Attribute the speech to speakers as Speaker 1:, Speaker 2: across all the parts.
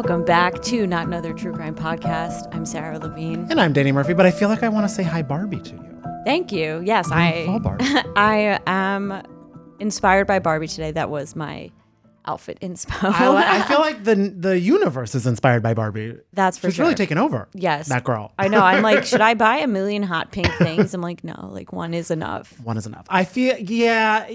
Speaker 1: Welcome back to Not Another True Crime Podcast. I'm Sara Levine.
Speaker 2: And I'm Danny Murphy, but I feel like I want to say hi Barbie to you.
Speaker 1: Thank you. Yes, I. I am inspired by Barbie today. That was my outfit inspo.
Speaker 2: I, I feel like the the universe is inspired by Barbie.
Speaker 1: That's for
Speaker 2: She's
Speaker 1: sure.
Speaker 2: really taken over.
Speaker 1: Yes.
Speaker 2: That girl.
Speaker 1: I know. I'm like, should I buy a million hot pink things? I'm like, no, like one is enough.
Speaker 2: One is enough. I feel yeah.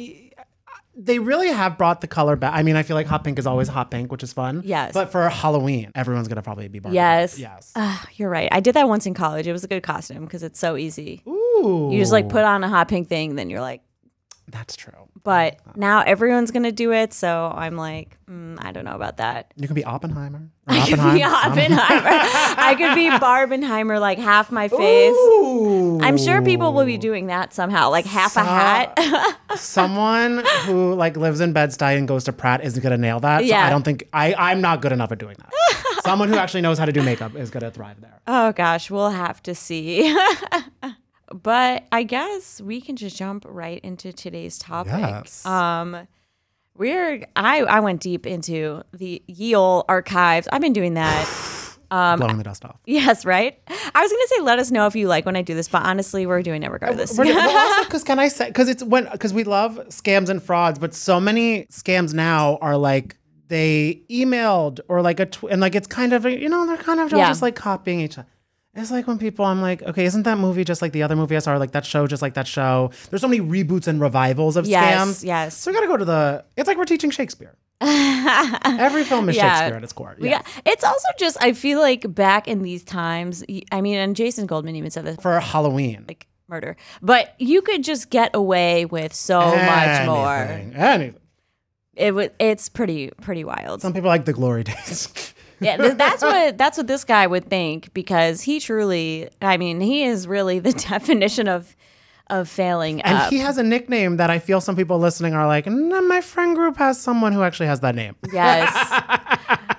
Speaker 2: They really have brought the color back. I mean, I feel like hot pink is always hot pink, which is fun.
Speaker 1: Yes.
Speaker 2: But for Halloween, everyone's gonna probably be Barbie.
Speaker 1: Yes.
Speaker 2: Yes.
Speaker 1: Ah, you're right. I did that once in college. It was a good costume because it's so easy.
Speaker 2: Ooh.
Speaker 1: You just like put on a hot pink thing, then you're like,
Speaker 2: That's true.
Speaker 1: but now everyone's gonna do it. So I'm like, mm, I don't know about that.
Speaker 2: You can be Oppenheimer.
Speaker 1: I could be Oppenheimer. I could be Barbenheimer, like half my face.
Speaker 2: Ooh.
Speaker 1: I'm sure people will be doing that somehow, like half a hat.
Speaker 2: Someone who like lives in Bed-Stuy and goes to Pratt isn't gonna nail that. So
Speaker 1: Yeah.
Speaker 2: I don't think I I'm not good enough at doing that. Someone who actually knows how to do makeup is gonna thrive there.
Speaker 1: oh gosh, we'll have to see. But I guess we can just jump right into today's topic.
Speaker 2: Yes.
Speaker 1: Um, we're I I went deep into the Yale archives. I've been doing that. Um,
Speaker 2: Blowing the dust off.
Speaker 1: Yes, right. I was gonna say, let us know if you like when I do this, but honestly, we're doing it regardless.
Speaker 2: Because can I say? Because it's when because we love scams and frauds, but so many scams now are like they emailed or like a tw- and like it's kind of you know they're kind of
Speaker 1: Yeah.
Speaker 2: just like copying each other. It's like when people I'm like, okay, isn't that movie just like the other movie I saw? Like that show just like that show? There's so many reboots and revivals of
Speaker 1: Yes,
Speaker 2: scams.
Speaker 1: yes.
Speaker 2: So we gotta go to the. It's like we're teaching Shakespeare. Every film is
Speaker 1: Yeah.
Speaker 2: Shakespeare at its core. Yeah.
Speaker 1: got- it's also just I feel like back in these times. I mean, and Jason Goldman even said this,
Speaker 2: For Halloween.
Speaker 1: like murder, but you could just get away with so much more.
Speaker 2: Anything, Anything.
Speaker 1: It was it's pretty pretty wild.
Speaker 2: Some people like the glory days.
Speaker 1: yeah, th- that's what that's what this guy would think because he truly. I mean, he is really the definition of of failing.
Speaker 2: And
Speaker 1: up.
Speaker 2: he has a nickname that I feel some people listening are like, no, my friend group has someone who actually has that name.
Speaker 1: Yes.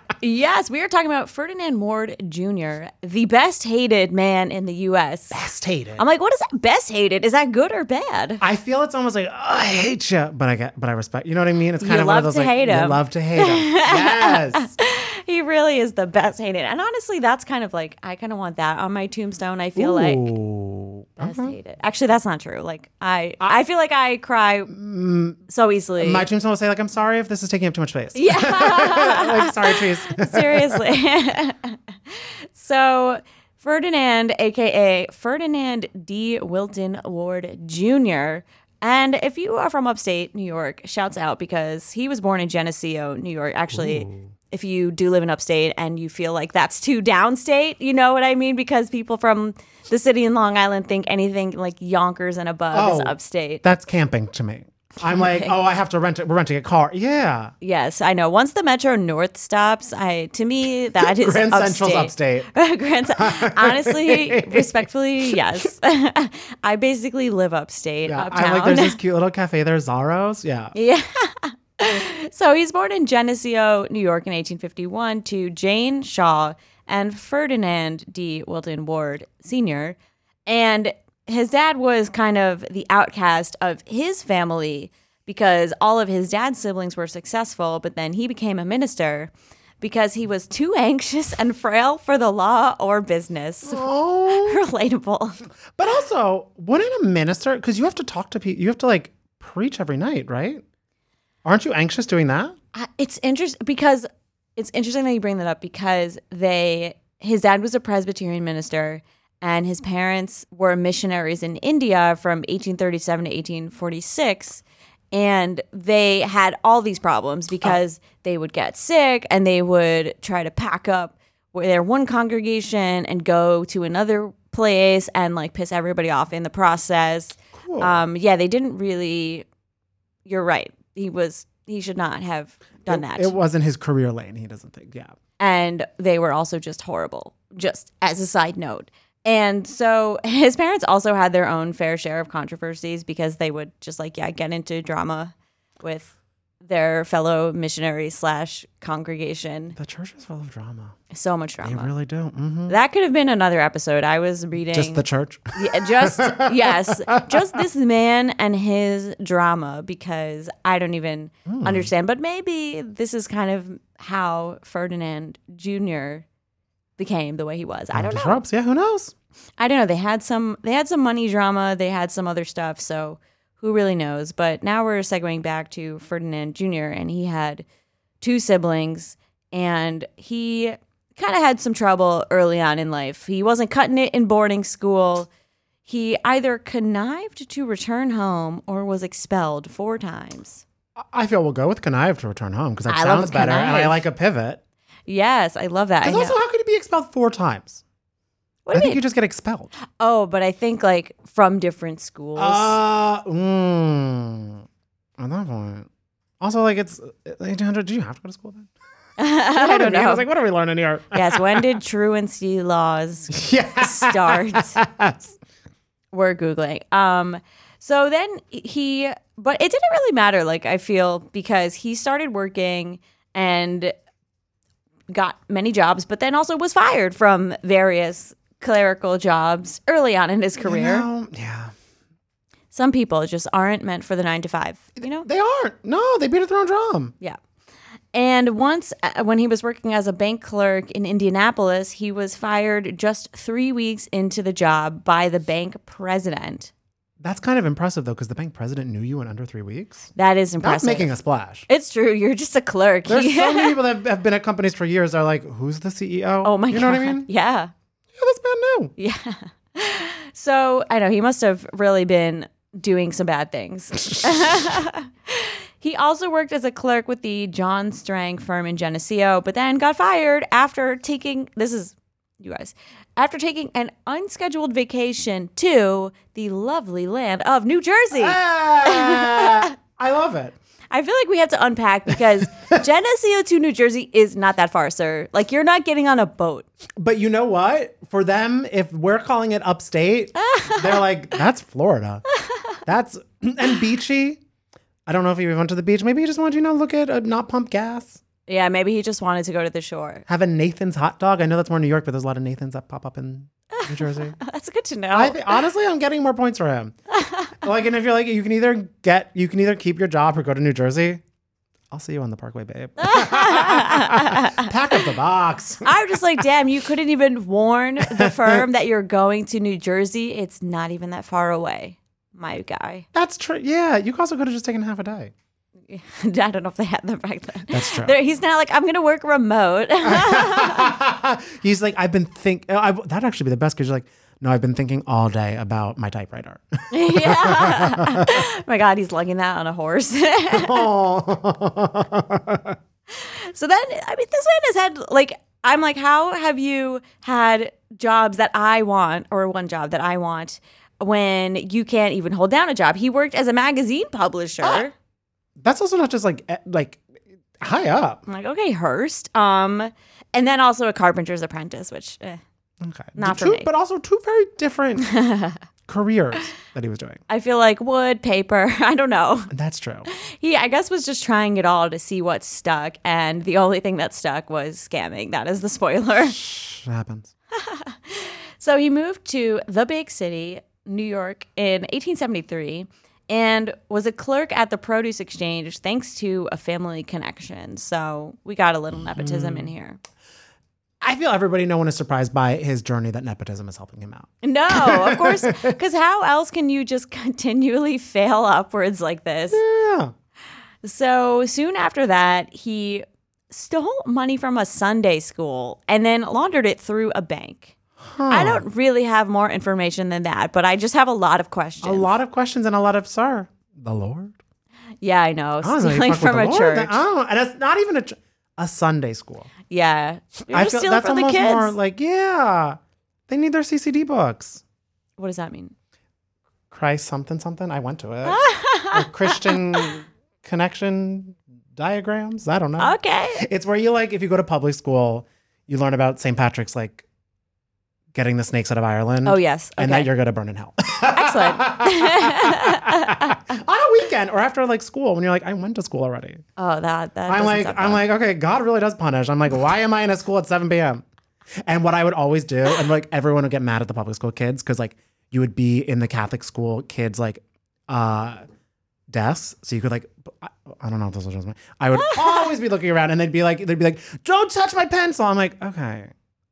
Speaker 1: yes, we are talking about Ferdinand Ward Jr., the best hated man in the U.S.
Speaker 2: Best hated.
Speaker 1: I'm like, what is that? Best hated? Is that good or bad?
Speaker 2: I feel it's almost like oh, I hate you, but I get, but I respect. You know what I mean? It's kind
Speaker 1: You
Speaker 2: of one of those
Speaker 1: to
Speaker 2: like
Speaker 1: hate
Speaker 2: you
Speaker 1: him.
Speaker 2: love to hate him. yes.
Speaker 1: He really is the best hated. And honestly, that's kind of like, I kind of want that on my tombstone. I feel like
Speaker 2: Ooh.
Speaker 1: best hated. Actually, that's not true. Like, I, I feel like I cry mm, so easily.
Speaker 2: My tombstone will say like, "I'm sorry if this is taking up too much space."
Speaker 1: yeah.
Speaker 2: like, sorry, trees.
Speaker 1: Seriously. so, Ferdinand, aka Ferdinand D. Wilton Ward Jr., and if you are from upstate New York, shouts out because he was born in Geneseo, New York. Actually, if you do live in upstate and you feel like that's too downstate, you know what I mean? Because people from the city in Long Island think anything like Yonkers and above is
Speaker 2: Oh.
Speaker 1: upstate.
Speaker 2: That's camping to me. I'm like, oh, I have to rent it. We're renting a car. Yeah.
Speaker 1: Yes, I know. Once the Metro North stops, I to me that is
Speaker 2: Grand Central's
Speaker 1: upstate.
Speaker 2: upstate.
Speaker 1: Grand, honestly, respectfully, yes. I basically live upstate,
Speaker 2: Yeah.
Speaker 1: uptown.
Speaker 2: I'm like, there's this cute little cafe there, Zaros. Yeah.
Speaker 1: yeah. so he's born in Geneseo, New York, in 1851 to Jane Shaw and Ferdinand D. Wilton Ward Sr. And his dad was kind of the outcast of his family because all of his dad's siblings were successful, but then he became a minister because he was too anxious and frail for the law or business.
Speaker 2: Oh.
Speaker 1: Relatable.
Speaker 2: But also, wouldn't a minister? Because you have to talk to people. You have to like preach every night, right? Aren't you anxious doing that?
Speaker 1: I- it's interesting because it's interesting that you bring that up because they his dad was a Presbyterian minister and his parents were missionaries in India from 1837 to 1846 and they had all these problems because they would get sick and they would try to pack up where their one congregation and go to another place and like piss everybody off in the process. Um yeah, they didn't really you're right. He was he should not have done that.
Speaker 2: It wasn't his career lane. He doesn't think. Yeah.
Speaker 1: and they were also just horrible, just as a side note. And so his parents also had their own fair share of controversies because they would just like, yeah, get into drama with their fellow missionary slash congregation.
Speaker 2: The church is full of drama.
Speaker 1: So much drama.
Speaker 2: They really do. hmm
Speaker 1: that could have been another episode. I was reading
Speaker 2: Just the church.
Speaker 1: yeah, just yes, just this man and his drama because I don't even
Speaker 2: Hmm.
Speaker 1: understand. But maybe this is kind of how Ferdinand Jr. became the way he was. I don't know.
Speaker 2: Disrupts. Yeah. Who knows?
Speaker 1: I don't know. They had some. They had some money drama. They had some other stuff. So who really knows? But now we're segueing back to Ferdinand Jr. and he had two siblings, and he kind of had some trouble early on in life. He wasn't cutting it in boarding school. He either connived to return home or was expelled four times.
Speaker 2: I- feel we'll go with connive to return home because that
Speaker 1: I
Speaker 2: sounds better, and I like a pivot.
Speaker 1: Yes, I love that.
Speaker 2: Because also, how could he be expelled four times?
Speaker 1: What do
Speaker 2: I
Speaker 1: you
Speaker 2: think
Speaker 1: mean?
Speaker 2: you just get expelled.
Speaker 1: Oh, but I think like from different schools.
Speaker 2: Uh, mm, at that point. Also, like it's. 1800. Do you have to go to school then?
Speaker 1: I don't know.
Speaker 2: I was like, what are we learning here?
Speaker 1: yes, when did truancy laws start? We're googling. Um, so then he, but it didn't really matter. Like I feel because he started working and got many jobs, but then also was fired from various clerical jobs early on in his career.
Speaker 2: You know, yeah.
Speaker 1: Some people just aren't meant for the nine to five. You know.
Speaker 2: They aren't. No, they beat a their own drum.
Speaker 1: Yeah. And once, uh, when he was working as a bank clerk in Indianapolis, he was fired just three weeks into the job by the bank president.
Speaker 2: That's kind of impressive though, because the bank president knew you in under three weeks.
Speaker 1: That is
Speaker 2: That's
Speaker 1: impressive.
Speaker 2: making a splash.
Speaker 1: it's true. You're just a clerk.
Speaker 2: There's so many people that have been at companies for years. Are like, who's the CEO?
Speaker 1: oh my
Speaker 2: you
Speaker 1: god.
Speaker 2: know what I mean?
Speaker 1: Yeah.
Speaker 2: Yeah, this man knew.
Speaker 1: Yeah. So I know he must have really been doing some bad things. he also worked as a clerk with the John Strang firm in Geneseo, but then got fired after taking this is you guys after taking an unscheduled vacation to the lovely land of New Jersey.
Speaker 2: Ah, I love it.
Speaker 1: I feel like we have to unpack because Geneseo to New Jersey is not that far, sir. Like you're not getting on a boat.
Speaker 2: But you know what? For them, if we're calling it upstate, they're like, that's Florida. That's and beachy. I don't know if he went to the beach. Maybe he just wanted to, you know, look at uh, not pump gas.
Speaker 1: Yeah, maybe he just wanted to go to the shore.
Speaker 2: Have a Nathan's hot dog. I know that's more New York, but there's a lot of Nathan's that pop up in New Jersey.
Speaker 1: That's good to know.
Speaker 2: I th- honestly, I'm getting more points for him. Like, and if you're like, you can either get, you can either keep your job or go to New Jersey. I'll see you on the Parkway, babe. Pack up the box.
Speaker 1: I'm just like, damn, you couldn't even warn the firm that you're going to New Jersey. It's not even that far away, my guy.
Speaker 2: That's true. Yeah, you also could have just taken half a day.
Speaker 1: I don't know if they had them back then.
Speaker 2: That's true.
Speaker 1: There- he's not like, I'm going to work remote.
Speaker 2: He's like, I've been think. Uh, oh, I, that'd actually be the best because you're like, no, I've been thinking all day about my typewriter.
Speaker 1: yeah. my God, he's lugging that on a horse. So then, I mean, this man has had like, I'm like, how have you had jobs that I want, or one job that I want, when you can't even hold down a job? He worked as a magazine publisher.
Speaker 2: That's also not just like like high up.
Speaker 1: I'm like, okay, Hearst. Um, and then also a carpenter's apprentice, which eh,
Speaker 2: Okay,
Speaker 1: Not for me.
Speaker 2: but also two very different careers that he was doing.
Speaker 1: I feel like wood, paper. I don't know.
Speaker 2: That's true.
Speaker 1: He, I guess, was just trying it all to see what stuck, and the only thing that stuck was scamming. That is the spoiler.
Speaker 2: It happens.
Speaker 1: So he moved to the big city, New York, in 1873 and was a clerk at the produce exchange thanks to a family connection. So we got a little nepotism in hmm. here.
Speaker 2: I feel everybody, no one is surprised by his journey that nepotism is helping him out.
Speaker 1: No, of course, because how else can you just continually fail upwards like this?
Speaker 2: Yeah.
Speaker 1: So soon after that, he stole money from a Sunday school and then laundered it through a bank. I don't really have more information than that, but I just have a lot of questions.
Speaker 2: A lot of questions and a lot of sir. The Lord?
Speaker 1: Yeah, I know.
Speaker 2: I don't know, you
Speaker 1: Stealing from a
Speaker 2: Lord?
Speaker 1: church.
Speaker 2: Oh, and it's not even a ch- a Sunday school.
Speaker 1: Yeah. You're
Speaker 2: I feel that's
Speaker 1: from the
Speaker 2: almost
Speaker 1: kids.
Speaker 2: more like yeah, they need their CCD books.
Speaker 1: what does that mean?
Speaker 2: Christ something something. I went to it. Christian connection diagrams. I don't know.
Speaker 1: Okay.
Speaker 2: It's where you like if you go to public school, you learn about St. Patrick's like getting the snakes out of Ireland.
Speaker 1: Oh, yes.
Speaker 2: And
Speaker 1: Okay.
Speaker 2: that you're gonna burn in hell.
Speaker 1: Excellent.
Speaker 2: On a weekend or after like school when you're like, I went to school already.
Speaker 1: oh, that, that
Speaker 2: I'm like, I'm like, okay, God really does punish. I'm like, why am I in a school at 7 p.m.? And what I would always do, and like everyone would get mad at the public school kids because like you would be in the Catholic school kids like uh desks, so you could like I, I don't know if this was just me. I would always be looking around, and they'd be like, they'd be like, don't touch my pencil. I'm like, okay,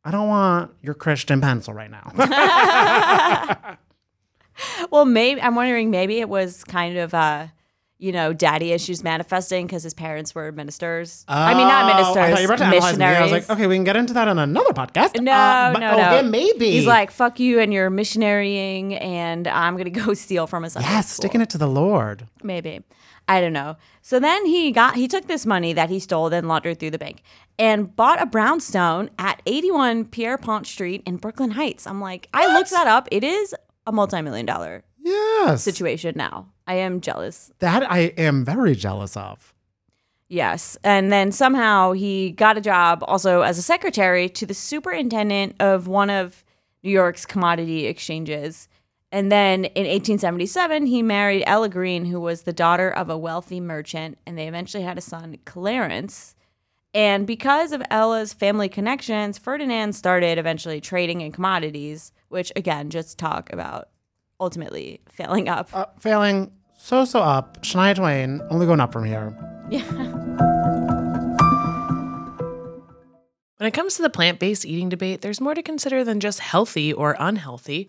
Speaker 2: I don't want your Christian pencil right now.
Speaker 1: well, maybe I'm wondering maybe it was kind of uh, you know, daddy issues manifesting because his parents were ministers. I mean, not
Speaker 2: Oh,
Speaker 1: ministers,
Speaker 2: I thought you were about to analyze me.
Speaker 1: missionaries.
Speaker 2: I was like, okay, we can get into that on another podcast.
Speaker 1: No,
Speaker 2: Uh, but-
Speaker 1: no,
Speaker 2: oh,
Speaker 1: no.
Speaker 2: yeah, maybe.
Speaker 1: He's like, fuck you and your missionarying, and I'm going to go steal from a
Speaker 2: yes,
Speaker 1: school.
Speaker 2: sticking it to the Lord.
Speaker 1: Maybe. I don't know. So then he got he took this money that he stole then laundered through the bank and bought a brownstone at 81 Pierrepont Street in Brooklyn Heights. I'm like, I looked that up. It is a multi-million dollar
Speaker 2: Yes.
Speaker 1: situation now. I am jealous.
Speaker 2: That I am very jealous of.
Speaker 1: Yes. And then somehow he got a job also as a secretary to the superintendent of one of New York's commodity exchanges. And then in 1877, he married Ella Green, who was the daughter of a wealthy merchant, and they eventually had a son, Clarence. And because of Ella's family connections, Ferdinand started eventually trading in commodities, which again, just talk about ultimately failing up.
Speaker 2: Uh, failing so so up. Shania Twain only going up from here. Yeah.
Speaker 3: When it comes to the plant based eating debate, there's more to consider than just healthy or unhealthy.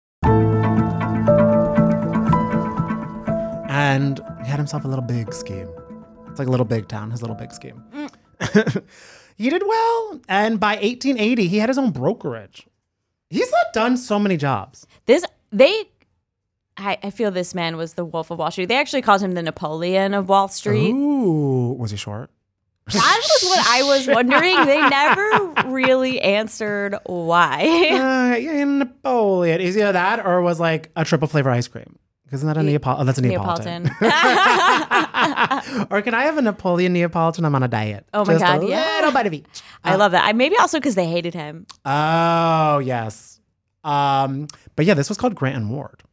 Speaker 2: And he had himself a little big scheme. It's like a little big town, his little big scheme. he did well. And by 1880, he had his own brokerage. He's not done so many jobs.
Speaker 1: This they I, I feel this man was the Wolf of Wall Street. They actually called him the Napoleon of Wall Street.
Speaker 2: Ooh, was he short?
Speaker 1: That was what I was wondering. They never really answered why.
Speaker 2: Uh, yeah, Napoleon. Is either that or was like a triple flavor ice cream? Isn't that a Neapolitan? Oh, that's a Neapolitan.
Speaker 1: Neapolitan.
Speaker 2: or can I have a Napoleon Neapolitan? I'm on a diet.
Speaker 1: Oh my
Speaker 2: Just
Speaker 1: God,
Speaker 2: a
Speaker 1: yeah.
Speaker 2: little bite of each.
Speaker 1: I love that. I maybe also because they hated him.
Speaker 2: Oh, yes. Um, but yeah, this was called Grant and Ward.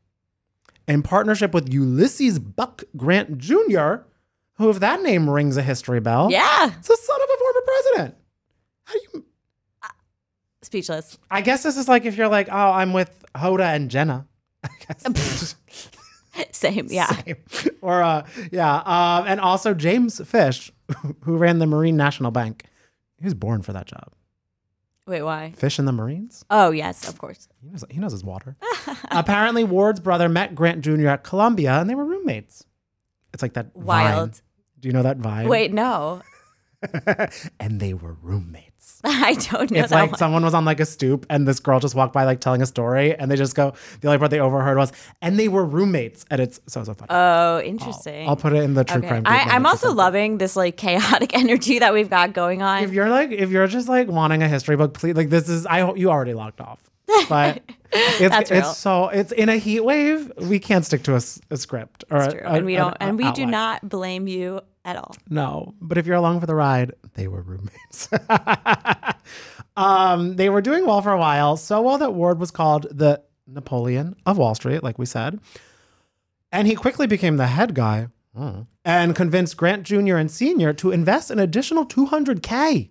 Speaker 2: In partnership with Ulysses Buck Grant Jr., who, if that name rings a history bell,
Speaker 1: Yeah,
Speaker 2: it's the son of a former president. How do you?
Speaker 1: speechless.
Speaker 2: I guess this is like if you're like, oh, I'm with Hoda and Jenna. I guess.
Speaker 1: Same. Yeah.
Speaker 2: or uh, yeah, um, and also James Fish, who ran the Marine National Bank. He was born for that job.
Speaker 1: Wait, why?
Speaker 2: Fish in the Marines.
Speaker 1: Oh, yes, of course.
Speaker 2: He knows, he knows his water. Apparently, Ward's brother met Grant Jr. at Columbia, and they were roommates. It's like that
Speaker 1: Wild.
Speaker 2: Vine. Do you know that vine?
Speaker 1: Wait, no.
Speaker 2: and they were roommates.
Speaker 1: I don't know
Speaker 2: It's like
Speaker 1: one.
Speaker 2: someone was on like a stoop, and this girl just walked by, like telling a story, and they just go. The only part they overheard was, "And they were roommates," and it's so so funny.
Speaker 1: Oh, interesting.
Speaker 2: I'll put it in the true
Speaker 1: okay.
Speaker 2: crime.
Speaker 1: I, I'm also loving this like chaotic energy that we've got going on.
Speaker 2: If you're like, if you're just like wanting a history book, please, like this is. I hope you already logged off, but it's it's so it's in a heat wave. We can't stick to a script or a-
Speaker 1: true.
Speaker 2: a-
Speaker 1: and we
Speaker 2: an
Speaker 1: don't and we do not blame you at all.
Speaker 2: No, but if you're along for the ride, they were roommates. um, they were doing well for a while, so well that Ward was called the Napoleon of Wall Street, like we said. And he quickly became the head guy hmm, and convinced Grant Jr. and Sr. to invest an additional 200K.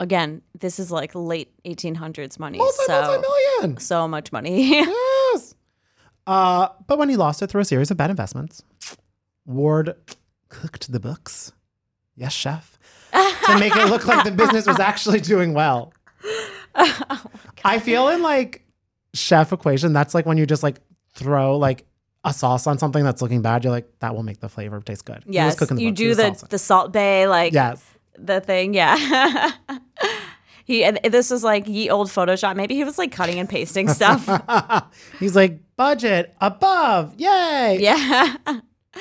Speaker 1: Again, this is like late 1800s money,
Speaker 2: Multi,
Speaker 1: so
Speaker 2: multi-million.
Speaker 1: so much money.
Speaker 2: Yes. Uh, but when he lost it through a series of bad investments, Ward cooked the books. Yes, chef. to make it look like the business was actually doing well. Oh, I feel in like chef equation, that's like when you just like throw like a sauce on something that's looking bad. You're like, that will make the flavor taste good.
Speaker 1: Yes, you. Do the the Salt Bae like
Speaker 2: yes.
Speaker 1: the thing, yeah. he and this was like ye old Photoshop. Maybe he was like cutting and pasting stuff.
Speaker 2: He's like budget above, yay!
Speaker 1: yeah.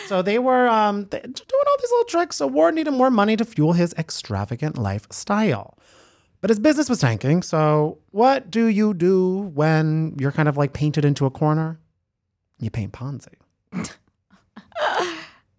Speaker 2: So they were um, doing all these little tricks. So Ward needed more money to fuel his extravagant lifestyle. But his business was tanking. So what do you do when you're kind of like painted into a corner? You paint Ponzi.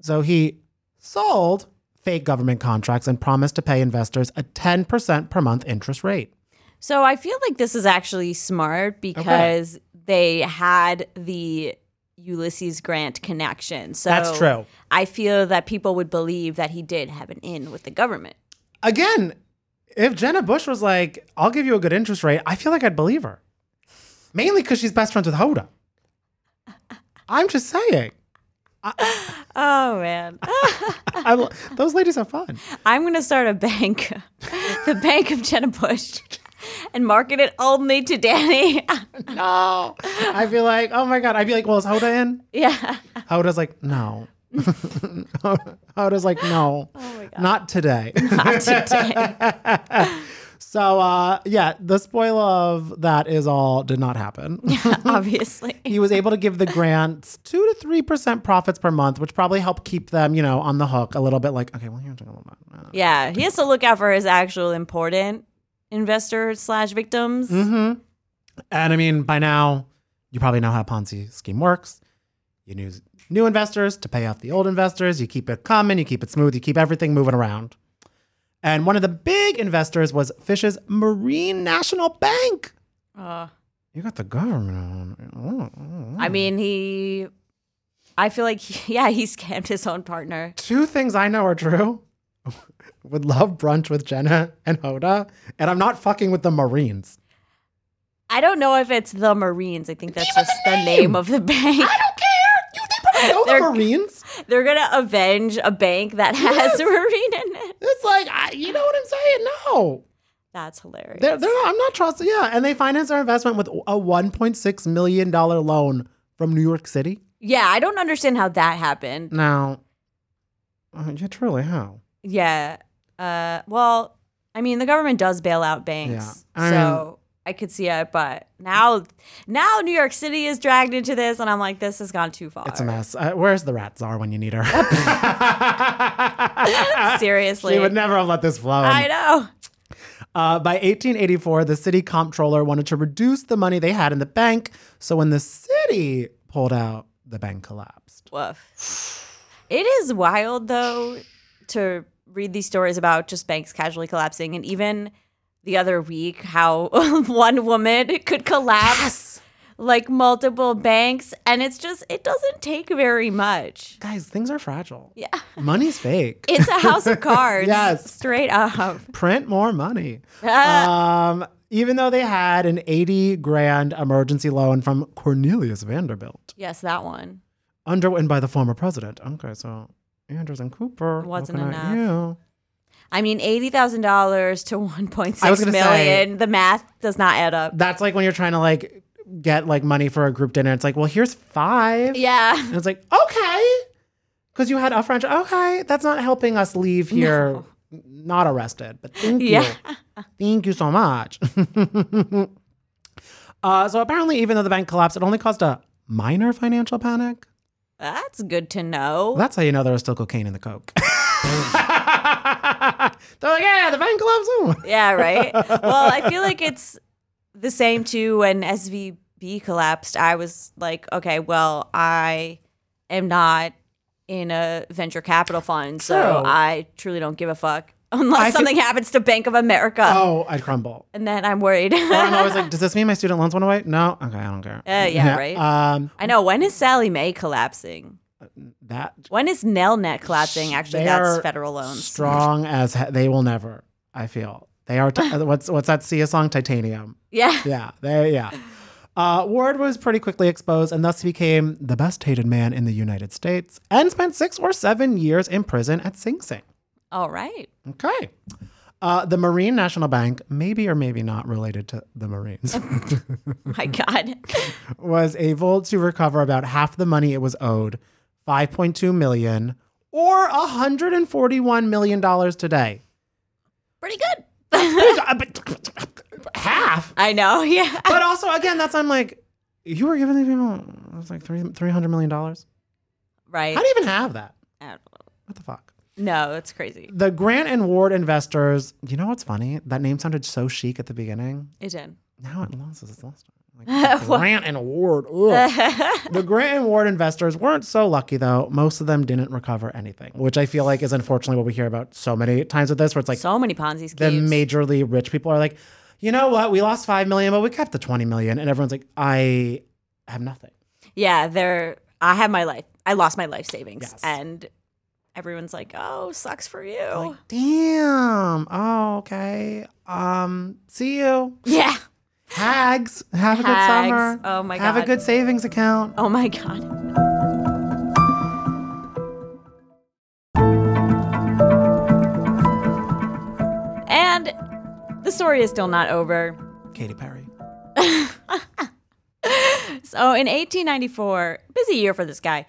Speaker 2: so he sold fake government contracts and promised to pay investors a 10% per month interest rate.
Speaker 1: So I feel like this is actually smart because they had the Ulysses Grant connection. So
Speaker 2: That's true.
Speaker 1: I feel that people would believe that he did have an in with the government.
Speaker 2: Again, if Jenna Bush was like, I'll give you a good interest rate, I feel like I'd believe her. Mainly because she's best friends with Hoda. I'm just saying.
Speaker 1: Oh man.
Speaker 2: I, those ladies have fun.
Speaker 1: I'm gonna start a bank. the bank of Jenna Bush. And market it only to Danny.
Speaker 2: No. I feel like, oh my God. I'd be like, well, is Hoda in?
Speaker 1: yeah.
Speaker 2: Hoda's like, no. Hoda's like, no.
Speaker 1: Oh my god.
Speaker 2: Not today.
Speaker 1: Not today.
Speaker 2: so, uh, yeah, the spoil of that is all did not happen.
Speaker 1: Yeah, Obviously.
Speaker 2: he was able to give the grants two to three percent profits per month, which probably helped keep them, you know, on the hook a little bit. Like, okay, well, here's a little bit.
Speaker 1: Yeah. He has to look out for his actual important investors slash victims.
Speaker 2: Mm-hmm. And I mean, by now, you probably know how Ponzi scheme works. You use new investors to pay off the old investors. You keep it coming. You keep it smooth. You keep everything moving around. And one of the big investors was Fish's Marine National Bank.
Speaker 1: Uh,
Speaker 2: You got the government. on.
Speaker 1: I mean, he. I feel like, he, yeah, he scammed his own partner.
Speaker 2: two things I know are true. Would love brunch with Jenna and Hoda, and I'm not fucking with the Marines.
Speaker 1: I don't know if it's the Marines. I think that's just the name of the bank.
Speaker 2: I don't care. You they probably know the
Speaker 1: They're-
Speaker 2: Marines.
Speaker 1: They're gonna avenge a bank that has
Speaker 2: Yes.
Speaker 1: a Marine in it.
Speaker 2: It's like I, you know what I'm saying. No,
Speaker 1: That's hilarious.
Speaker 2: they're, they're not, I'm not trusting. Yeah, and they financed their investment with a 1.6 million dollar loan from New York City.
Speaker 1: yeah, I don't understand how that happened.
Speaker 2: Now, uh, yeah, truly, how?
Speaker 1: Yeah. Uh, well, I mean, the government does bail out banks,
Speaker 2: Yeah. I
Speaker 1: so I could see it. But now, now New York City is dragged into this, and I'm like, this has gone too far.
Speaker 2: It's a mess. Uh, where's the rat czar when you need her?
Speaker 1: Seriously,
Speaker 2: she would never have let this flow.
Speaker 1: I know.
Speaker 2: Uh, by 1884, the city comptroller wanted to reduce the money they had in the bank. So when the city pulled out, the bank collapsed.
Speaker 1: Woof. It is wild though to read these stories about just banks casually collapsing, and even the other week how one woman could collapse like multiple banks, and it's just it doesn't take very much.
Speaker 2: Guys, things are fragile.
Speaker 1: Yeah,
Speaker 2: Money's fake.
Speaker 1: it's a house of cards.
Speaker 2: Yes.
Speaker 1: straight up.
Speaker 2: Print more money. Um, even though they had an 80 grand emergency loan from Cornelius Vanderbilt,
Speaker 1: yes, that one.
Speaker 2: underwritten by the former president. Okay, so Anderson Cooper.
Speaker 1: Wasn't enough.
Speaker 2: you.
Speaker 1: I mean, eighty thousand dollars to one point six million.
Speaker 2: say-
Speaker 1: the math does not add up.
Speaker 2: That's like when you're trying to like get like money for a group dinner. It's like, well, here's five.
Speaker 1: Yeah.
Speaker 2: And it's like, okay. Because you had a French. Okay. That's not helping us leave here not arrested. But thank you. Thank you so much. uh, so apparently, even though the bank collapsed, it only caused a minor financial panic.
Speaker 1: That's good to know.
Speaker 2: That's how you know there was still cocaine in the coke. They're like, yeah, the bank collapsed.
Speaker 1: Yeah, right. well, I feel like it's the same too when SVB collapsed. I was like, okay, well, I am not in a venture capital fund, so
Speaker 2: True.
Speaker 1: I truly don't give a fuck unless
Speaker 2: I
Speaker 1: something happens to Bank of America.
Speaker 2: Oh, I'd crumble.
Speaker 1: And then I'm worried.
Speaker 2: Or I'm always like, does this mean my student loans went away? No. Okay, I don't care.
Speaker 1: Uh, yeah, right.
Speaker 2: Um,
Speaker 1: I know. When is Sallie Mae collapsing?
Speaker 2: that
Speaker 1: When is Nelnet collapsing? Actually, that's federal loans.
Speaker 2: strong as he- they will never. I feel they are. T- what's what's that Sia song? Titanium.
Speaker 1: Yeah.
Speaker 2: Yeah, they yeah. Uh, Ward was pretty quickly exposed and thus became the best hated man in the United States and spent six or seven years in prison at Sing Sing.
Speaker 1: All right.
Speaker 2: Okay. Uh, the Marine National Bank, maybe or maybe not related to the Marines,
Speaker 1: My God.
Speaker 2: was able to recover about half the money it was owed, 5.2 million or 141 million dollars today.
Speaker 1: Pretty good.
Speaker 2: half.
Speaker 1: I know. Yeah.
Speaker 2: But also, again, that's I'm like, you were giving these people it was like three three hundred million dollars.
Speaker 1: Right.
Speaker 2: How do you even have that?
Speaker 1: I don't know.
Speaker 2: What the fuck?
Speaker 1: No, it's crazy.
Speaker 2: The Grant and Ward investors. You know what's funny? That name sounded so chic at the beginning.
Speaker 1: It did.
Speaker 2: Now it loses its luster. Like, Grant and Ward. ugh. the Grant and Ward investors weren't so lucky though. Most of them didn't recover anything, which I feel like is unfortunately what we hear about so many times with this, where it's like
Speaker 1: so many Ponzi schemes.
Speaker 2: the majorly rich people are like, you know what? We lost five million, but we kept the twenty million, and everyone's like, I have nothing.
Speaker 1: yeah, they're. I have my life. I lost my life savings,
Speaker 2: Yes.
Speaker 1: and everyone's like, "Oh, sucks for you."
Speaker 2: Like, damn. Oh, okay. Um, see you.
Speaker 1: yeah.
Speaker 2: Hags. Have a good summer.
Speaker 1: Oh my god.
Speaker 2: Have a good savings account.
Speaker 1: Oh my god. And the story is still not over.
Speaker 2: Katy Perry.
Speaker 1: So in 1894, busy year for this guy,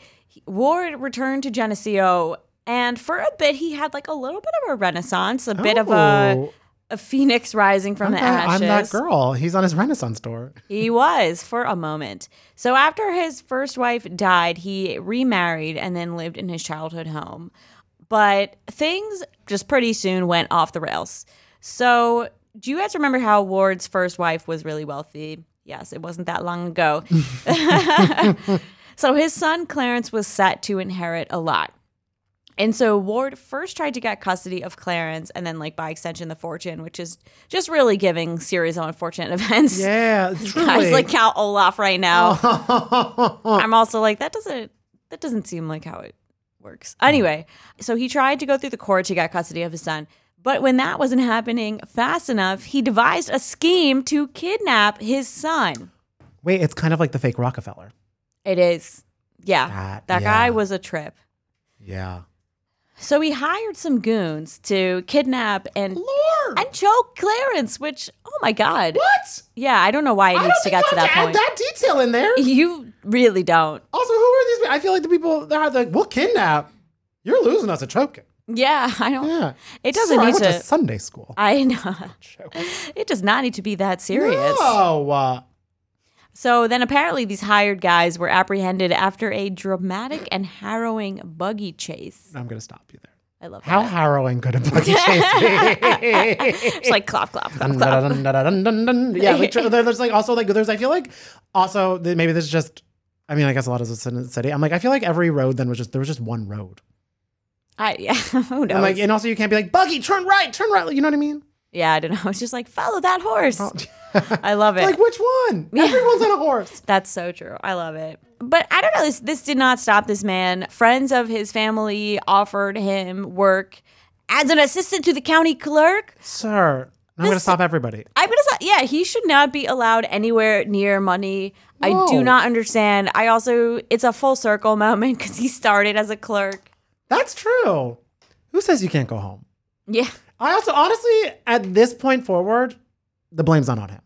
Speaker 1: Ward returned to Geneseo, and for a bit he had like a little bit of a renaissance, a bit of a,
Speaker 2: Oh,
Speaker 1: a phoenix rising from
Speaker 2: I'm
Speaker 1: the
Speaker 2: that,
Speaker 1: ashes.
Speaker 2: I'm that girl. He's on his Renaissance tour.
Speaker 1: He was for a moment. So after his first wife died, he remarried and then lived in his childhood home. But things just pretty soon went off the rails. So, do you guys remember how Ward's first wife was really wealthy? Yes, it wasn't that long ago. so, his son Clarence was set to inherit a lot. And so Ward first tried to get custody of Clarence and then, like, by extension, the fortune, which is just really giving series of unfortunate events.
Speaker 2: Yeah, truly.
Speaker 1: Guys like Count Olaf right now. I'm also like, that doesn't that doesn't seem like how it works. Anyway, so he tried to go through the court to get custody of his son. But when that wasn't happening fast enough, he devised a scheme to kidnap his son.
Speaker 2: Wait, it's kind of like the fake Rockefeller.
Speaker 1: It is. Yeah.
Speaker 2: That-
Speaker 1: that
Speaker 2: yeah.
Speaker 1: guy was a trip.
Speaker 2: Yeah.
Speaker 1: So he hired some goons to kidnap and
Speaker 2: Lord.
Speaker 1: and choke Clarence, which oh my god.
Speaker 2: what?
Speaker 1: Yeah, I don't know why it needs to get to that point.
Speaker 2: that detail in there.
Speaker 1: You really don't.
Speaker 2: Also, who are these? people? I feel like the people that are like, we'll kidnap. You're losing us a choking.
Speaker 1: Yeah, I don't.
Speaker 2: Yeah.
Speaker 1: It doesn't
Speaker 2: Sir, I went
Speaker 1: to.
Speaker 2: to Sunday school.
Speaker 1: I know. It does not need to be that serious.
Speaker 2: No. uh,
Speaker 1: So then apparently these hired guys were apprehended after a dramatic and harrowing buggy chase.
Speaker 2: I'm gonna stop you there.
Speaker 1: I love
Speaker 2: How
Speaker 1: that.
Speaker 2: harrowing could a buggy chase be?
Speaker 1: It's like clap, clap, clap, clap.
Speaker 2: Yeah, like, there's like also like there's I feel like also maybe this is just I mean I guess a lot of this in the city. I'm like I feel like every road then was just there was just one road.
Speaker 1: I, yeah, who knows?
Speaker 2: And like and also you can't be like buggy turn right turn right you know what I mean?
Speaker 1: yeah, I don't know. It's just like follow that horse.
Speaker 2: Oh.
Speaker 1: I love it.
Speaker 2: like which one? Everyone's on a horse.
Speaker 1: That's so true. I love it. But I don't know. This this did not stop this man. Friends of his family offered him work as an assistant to the county clerk.
Speaker 2: Sir, I'm gonna stop everybody.
Speaker 1: I'm gonna say, yeah, he should not be allowed anywhere near money. I do not understand. I also, it's a full circle moment because he started as a clerk.
Speaker 2: That's true. Who says you can't go home?
Speaker 1: Yeah,
Speaker 2: I also honestly, at this point forward, the blame's not on him.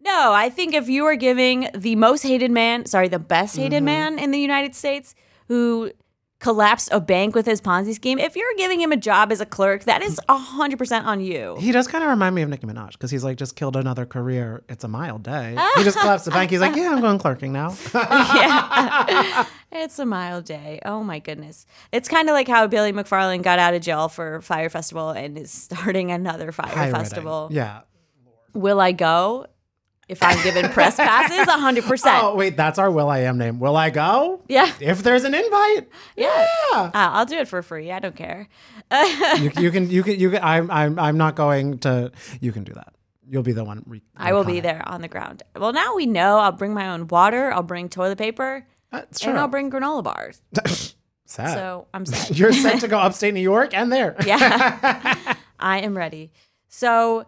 Speaker 1: No, I think if you are giving the most hated man, sorry, the best hated
Speaker 2: Mm-hmm.
Speaker 1: man in the United States who collapsed a bank with his Ponzi scheme, if you're giving him a job as a clerk, that is 100% on you.
Speaker 2: He does kind of remind me of Nicki Minaj because he's like just killed another career. It's a mild day. he just collapsed the bank. He's like, yeah, I'm going clerking now.
Speaker 1: yeah. it's a mild day. Oh my goodness. It's kind of like how Billy McFarland got out of jail for Fyre Festival and is starting another
Speaker 2: Fyre.
Speaker 1: Festival.
Speaker 2: Yeah.
Speaker 1: Will I go? If I'm given press passes, 100%.
Speaker 2: Oh wait, that's our Will I Am name. Will I go?
Speaker 1: Yeah.
Speaker 2: If there's an invite,
Speaker 1: Yeah.
Speaker 2: yeah.
Speaker 1: Uh, I'll do it for free. I don't care.
Speaker 2: you, you can. You can. You can. I'm. I'm. I'm not going to. You can do that. You'll be the one. Re-
Speaker 1: I will be there on the ground. Well, now we know I'll bring my own water, I'll bring toilet paper,
Speaker 2: That's true.
Speaker 1: and I'll bring granola bars.
Speaker 2: Sad.
Speaker 1: So I'm set.
Speaker 2: You're set to go upstate New York and there.
Speaker 1: Yeah. I am ready. So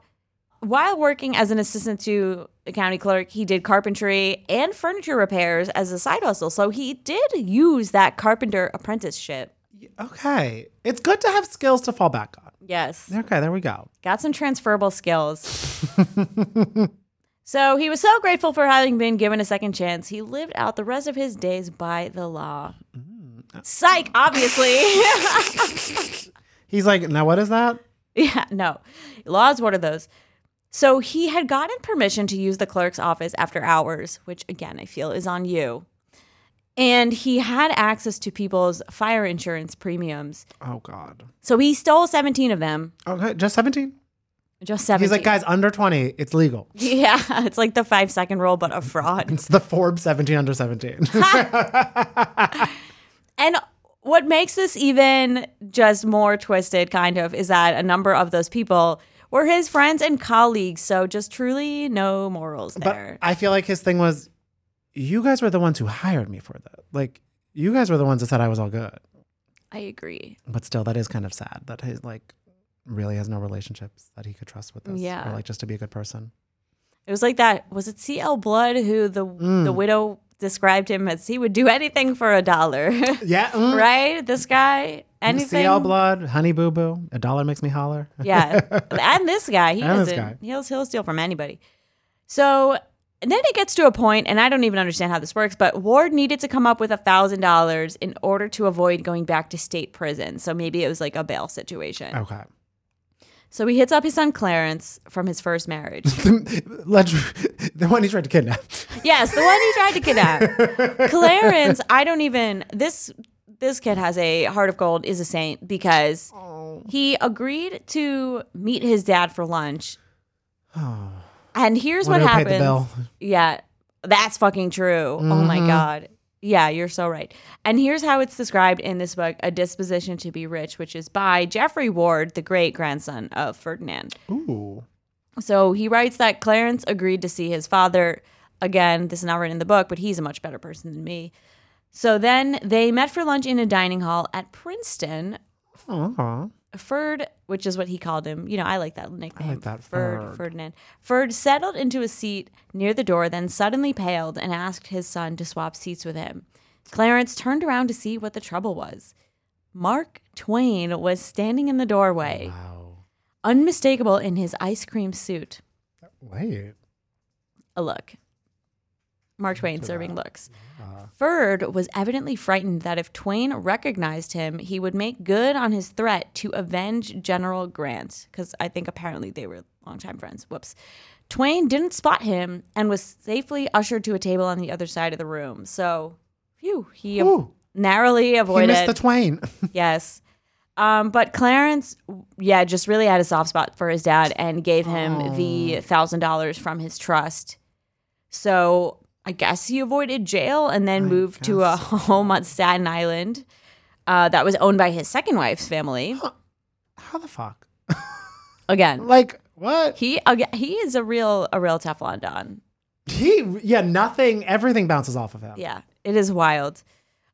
Speaker 1: while working as an assistant to a county clerk, he did carpentry and furniture repairs as a side hustle. So he did use that carpenter apprenticeship.
Speaker 2: Okay. It's good to have skills to fall back on.
Speaker 1: Yes.
Speaker 2: Okay, there we go.
Speaker 1: Got some transferable skills. so he was so grateful for having been given a second chance. He lived out the rest of his days by the law. Mm. Psych, obviously.
Speaker 2: He's like, now what is that?
Speaker 1: yeah, no. Law is one of those. So he had gotten permission to use the clerk's office after hours, which again, I feel is on you. And he had access to people's fire insurance premiums.
Speaker 2: Oh God.
Speaker 1: So he stole 17 of them.
Speaker 2: Okay, just 17.
Speaker 1: Just 17.
Speaker 2: He's like, guys, under 20, it's legal.
Speaker 1: Yeah, it's like the five second rule, but a fraud.
Speaker 2: It's the Forbes 17 under 17.
Speaker 1: And what makes this even just more twisted, kind of, is that a number of those people were his friends and colleagues. So just truly no morals there. but.
Speaker 2: I feel like his thing was, you guys were the ones who hired me for that. Like, you guys were the ones that said I was all good.
Speaker 1: I agree.
Speaker 2: But still, that is kind of sad that he like really has no relationships that he could trust with this.
Speaker 1: Yeah.
Speaker 2: Or like just to be a good person.
Speaker 1: It was like that. Was it C.L. Blood who the
Speaker 2: Mm.
Speaker 1: the widow described him as he would do anything for a dollar,
Speaker 2: Yeah. mm.
Speaker 1: right? This guy, anything.
Speaker 2: CL blood, honey boo boo. A dollar makes me holler.
Speaker 1: Yeah, and this guy, he
Speaker 2: and
Speaker 1: doesn't,
Speaker 2: guy.
Speaker 1: He'll, he'll steal from anybody. So then it gets to a point, and I don't even understand how this works. But Ward needed to come up with a thousand dollars in order to avoid going back to state prison. So maybe it was like a bail situation.
Speaker 2: Okay.
Speaker 1: So he hits up his son Clarence from his first marriage.
Speaker 2: The one he tried to kidnap.
Speaker 1: Yes, the one he tried to kidnap. Clarence, I don't even this this kid has a heart of gold, is a saint because he agreed to meet his dad for lunch. And here's what
Speaker 2: Wonder who paid
Speaker 1: happens.
Speaker 2: the bill.
Speaker 1: Yeah, that's fucking true. Oh my
Speaker 2: Mhm.
Speaker 1: God. Yeah, you're so right. And here's how it's described in this book, A Disposition to Be Rich, which is by Geoffrey Ward, the great grandson of Ferdinand.
Speaker 2: Ooh.
Speaker 1: So he writes that Clarence agreed to see his father. Again, this is not written in the book, but he's a much better person than me. So then they met for lunch in a dining hall at Princeton.
Speaker 2: Aw.
Speaker 1: Ferd, which is what he called him, you know, I like that nickname.
Speaker 2: I like that,
Speaker 1: Ferd,
Speaker 2: Ferd.
Speaker 1: Ferdinand. Ferd settled into a seat near the door, then suddenly paled and asked his son to swap seats with him. Clarence turned around to see what the trouble was. Mark Twain was standing in the doorway,
Speaker 2: Wow.
Speaker 1: unmistakable in his ice cream suit.
Speaker 2: Wait.
Speaker 1: a look. Mark Twain serving looks. Ferd was evidently frightened that if Twain recognized him, he would make good on his threat to avenge General Grant, because I think apparently they were longtime friends. Whoops. Twain didn't spot him and was safely ushered to a table on the other side of the room. So, phew, he av- narrowly
Speaker 2: He
Speaker 1: avoided.
Speaker 2: missed the twain.
Speaker 1: Yes. Um, but Clarence, yeah, just really had a soft spot for his dad and gave him the thousand dollars from his trust. So I guess he avoided jail and then moved to a home on Staten Island uh, that was owned by his second wife's family.
Speaker 2: How the fuck?
Speaker 1: Again,
Speaker 2: Like, what?
Speaker 1: he again, he is a real a real Teflon Don.
Speaker 2: He, yeah, nothing, everything bounces off of him.
Speaker 1: Yeah, it is wild.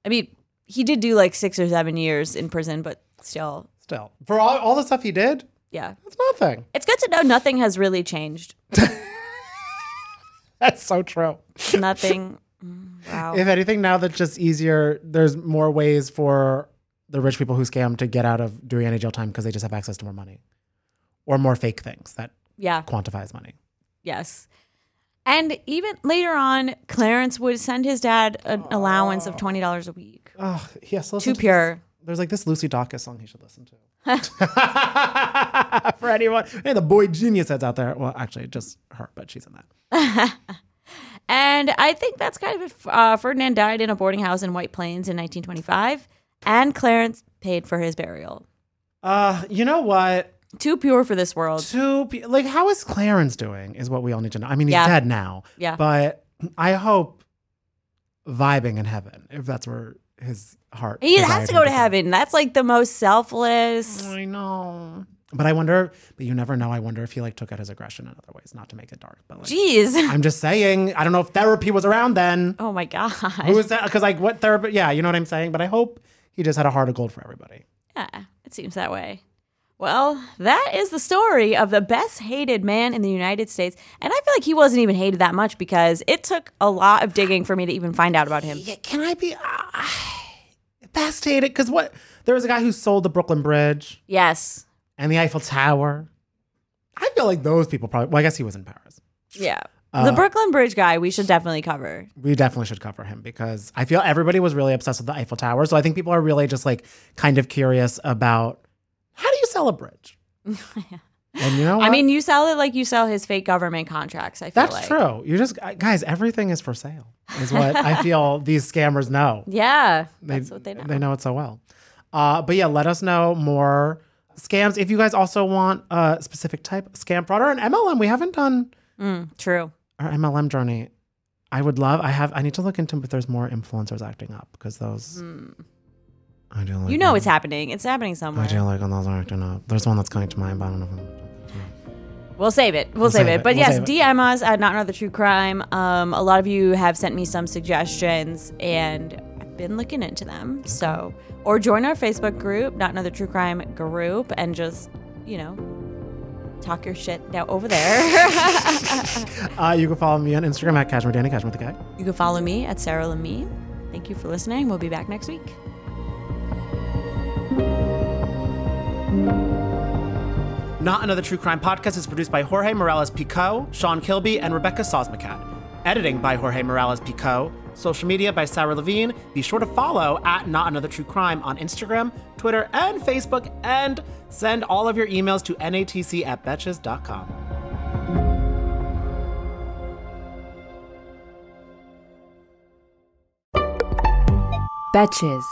Speaker 1: I mean, he did do like six or seven years in prison, but still,
Speaker 2: Still. For all, all the stuff he did,
Speaker 1: yeah.
Speaker 2: it's nothing.
Speaker 1: It's good to know nothing has really changed.
Speaker 2: That's so true.
Speaker 1: Nothing. Mm, Wow.
Speaker 2: If anything, now that's just easier, there's more ways for the rich people who scam to get out of doing any jail time because they just have access to more money. or more fake things that
Speaker 1: Yeah.
Speaker 2: quantify as money.
Speaker 1: Yes. And even later on, Clarence would send his dad an allowance of twenty dollars a week.
Speaker 2: Oh, yes.
Speaker 1: Too pure.
Speaker 2: There's like this Lucy Dacus song he should listen to. For anyone, hey, the boy genius heads out there. Well, actually, just her, but she's in that.
Speaker 1: And I think that's kind of it. Uh, Ferdinand died in a boarding house in White Plains in 1925, and Clarence paid for his burial.
Speaker 2: Uh, you know what?
Speaker 1: Too pure for this world.
Speaker 2: Too pe- like, how is Clarence doing? Is what we all need to know. I mean, he's
Speaker 1: Yeah.
Speaker 2: dead now.
Speaker 1: Yeah.
Speaker 2: But I hope vibing in heaven, if that's where his heart.
Speaker 1: He has to go to heaven. That's like the most selfless.
Speaker 2: I know. But I wonder, but you never know. I wonder if he like took out his aggression in other ways, not to make it dark. But like,
Speaker 1: Jeez.
Speaker 2: I'm just saying, I don't know if therapy was around then.
Speaker 1: Oh my god.
Speaker 2: Who is that? Because like, what therapy? Yeah, you know what I'm saying. But I hope he just had a heart of gold for everybody.
Speaker 1: Yeah, it seems that way. Well, that is the story of the best hated man in the United States. And I feel like he wasn't even hated that much because it took a lot of digging for me to even find out about him.
Speaker 2: Yeah, can I be uh, best hated? Because what? There was a guy who sold the Brooklyn Bridge
Speaker 1: Yes.
Speaker 2: and the Eiffel Tower. I feel like those people probably. Well, I guess he was in Paris.
Speaker 1: Yeah.
Speaker 2: Uh,
Speaker 1: the Brooklyn Bridge guy, we should definitely cover.
Speaker 2: We definitely should cover him because I feel everybody was really obsessed with the Eiffel Tower. So I think people are really just like kind of curious about how do you sell a bridge? And you know, what?
Speaker 1: I mean, you sell it like you sell his fake government contracts. I feel like.
Speaker 2: that's
Speaker 1: like.
Speaker 2: true. You just guys, everything is for sale. Is what I feel these scammers know.
Speaker 1: Yeah,
Speaker 2: They,
Speaker 1: that's what they know.
Speaker 2: They know it so well. Uh, but yeah, let us know more scams. If you guys also want a specific type of scam fraud or an MLM, we haven't done
Speaker 1: Mm, true.
Speaker 2: our MLM journey. I would love. I have. I need to look into if there's more influencers acting up because those. I do like.
Speaker 1: You know
Speaker 2: them.
Speaker 1: it's happening. It's happening somewhere.
Speaker 2: I do like when those are acting up. There's one that's coming to mind, but I don't know. If I'm
Speaker 1: We'll save it. We'll, save,
Speaker 2: save
Speaker 1: it.
Speaker 2: it.
Speaker 1: But
Speaker 2: We'll
Speaker 1: yes. DM us at Not Another True Crime. Um, a lot of you have sent me some suggestions, and I've been looking into them. So, or join our Facebook group, Not Another True Crime group, and just you know talk your shit now over there.
Speaker 2: uh, you can follow me on Instagram at Cashmere Danny Cashmere the guy.
Speaker 1: you can follow me at Sarah Lamine. Thank you for listening. We'll be back next week.
Speaker 2: Not Another True Crime Podcast is produced by Jorge Morales Pico, Sean Kilby, and Rebecca Sosmacat. Editing by Jorge Morales Pico. Social media by Sarah Levine. Be sure to follow at Not Another True Crime on Instagram, Twitter, and Facebook, and send all of your emails to natc at betches.com.
Speaker 4: Betches.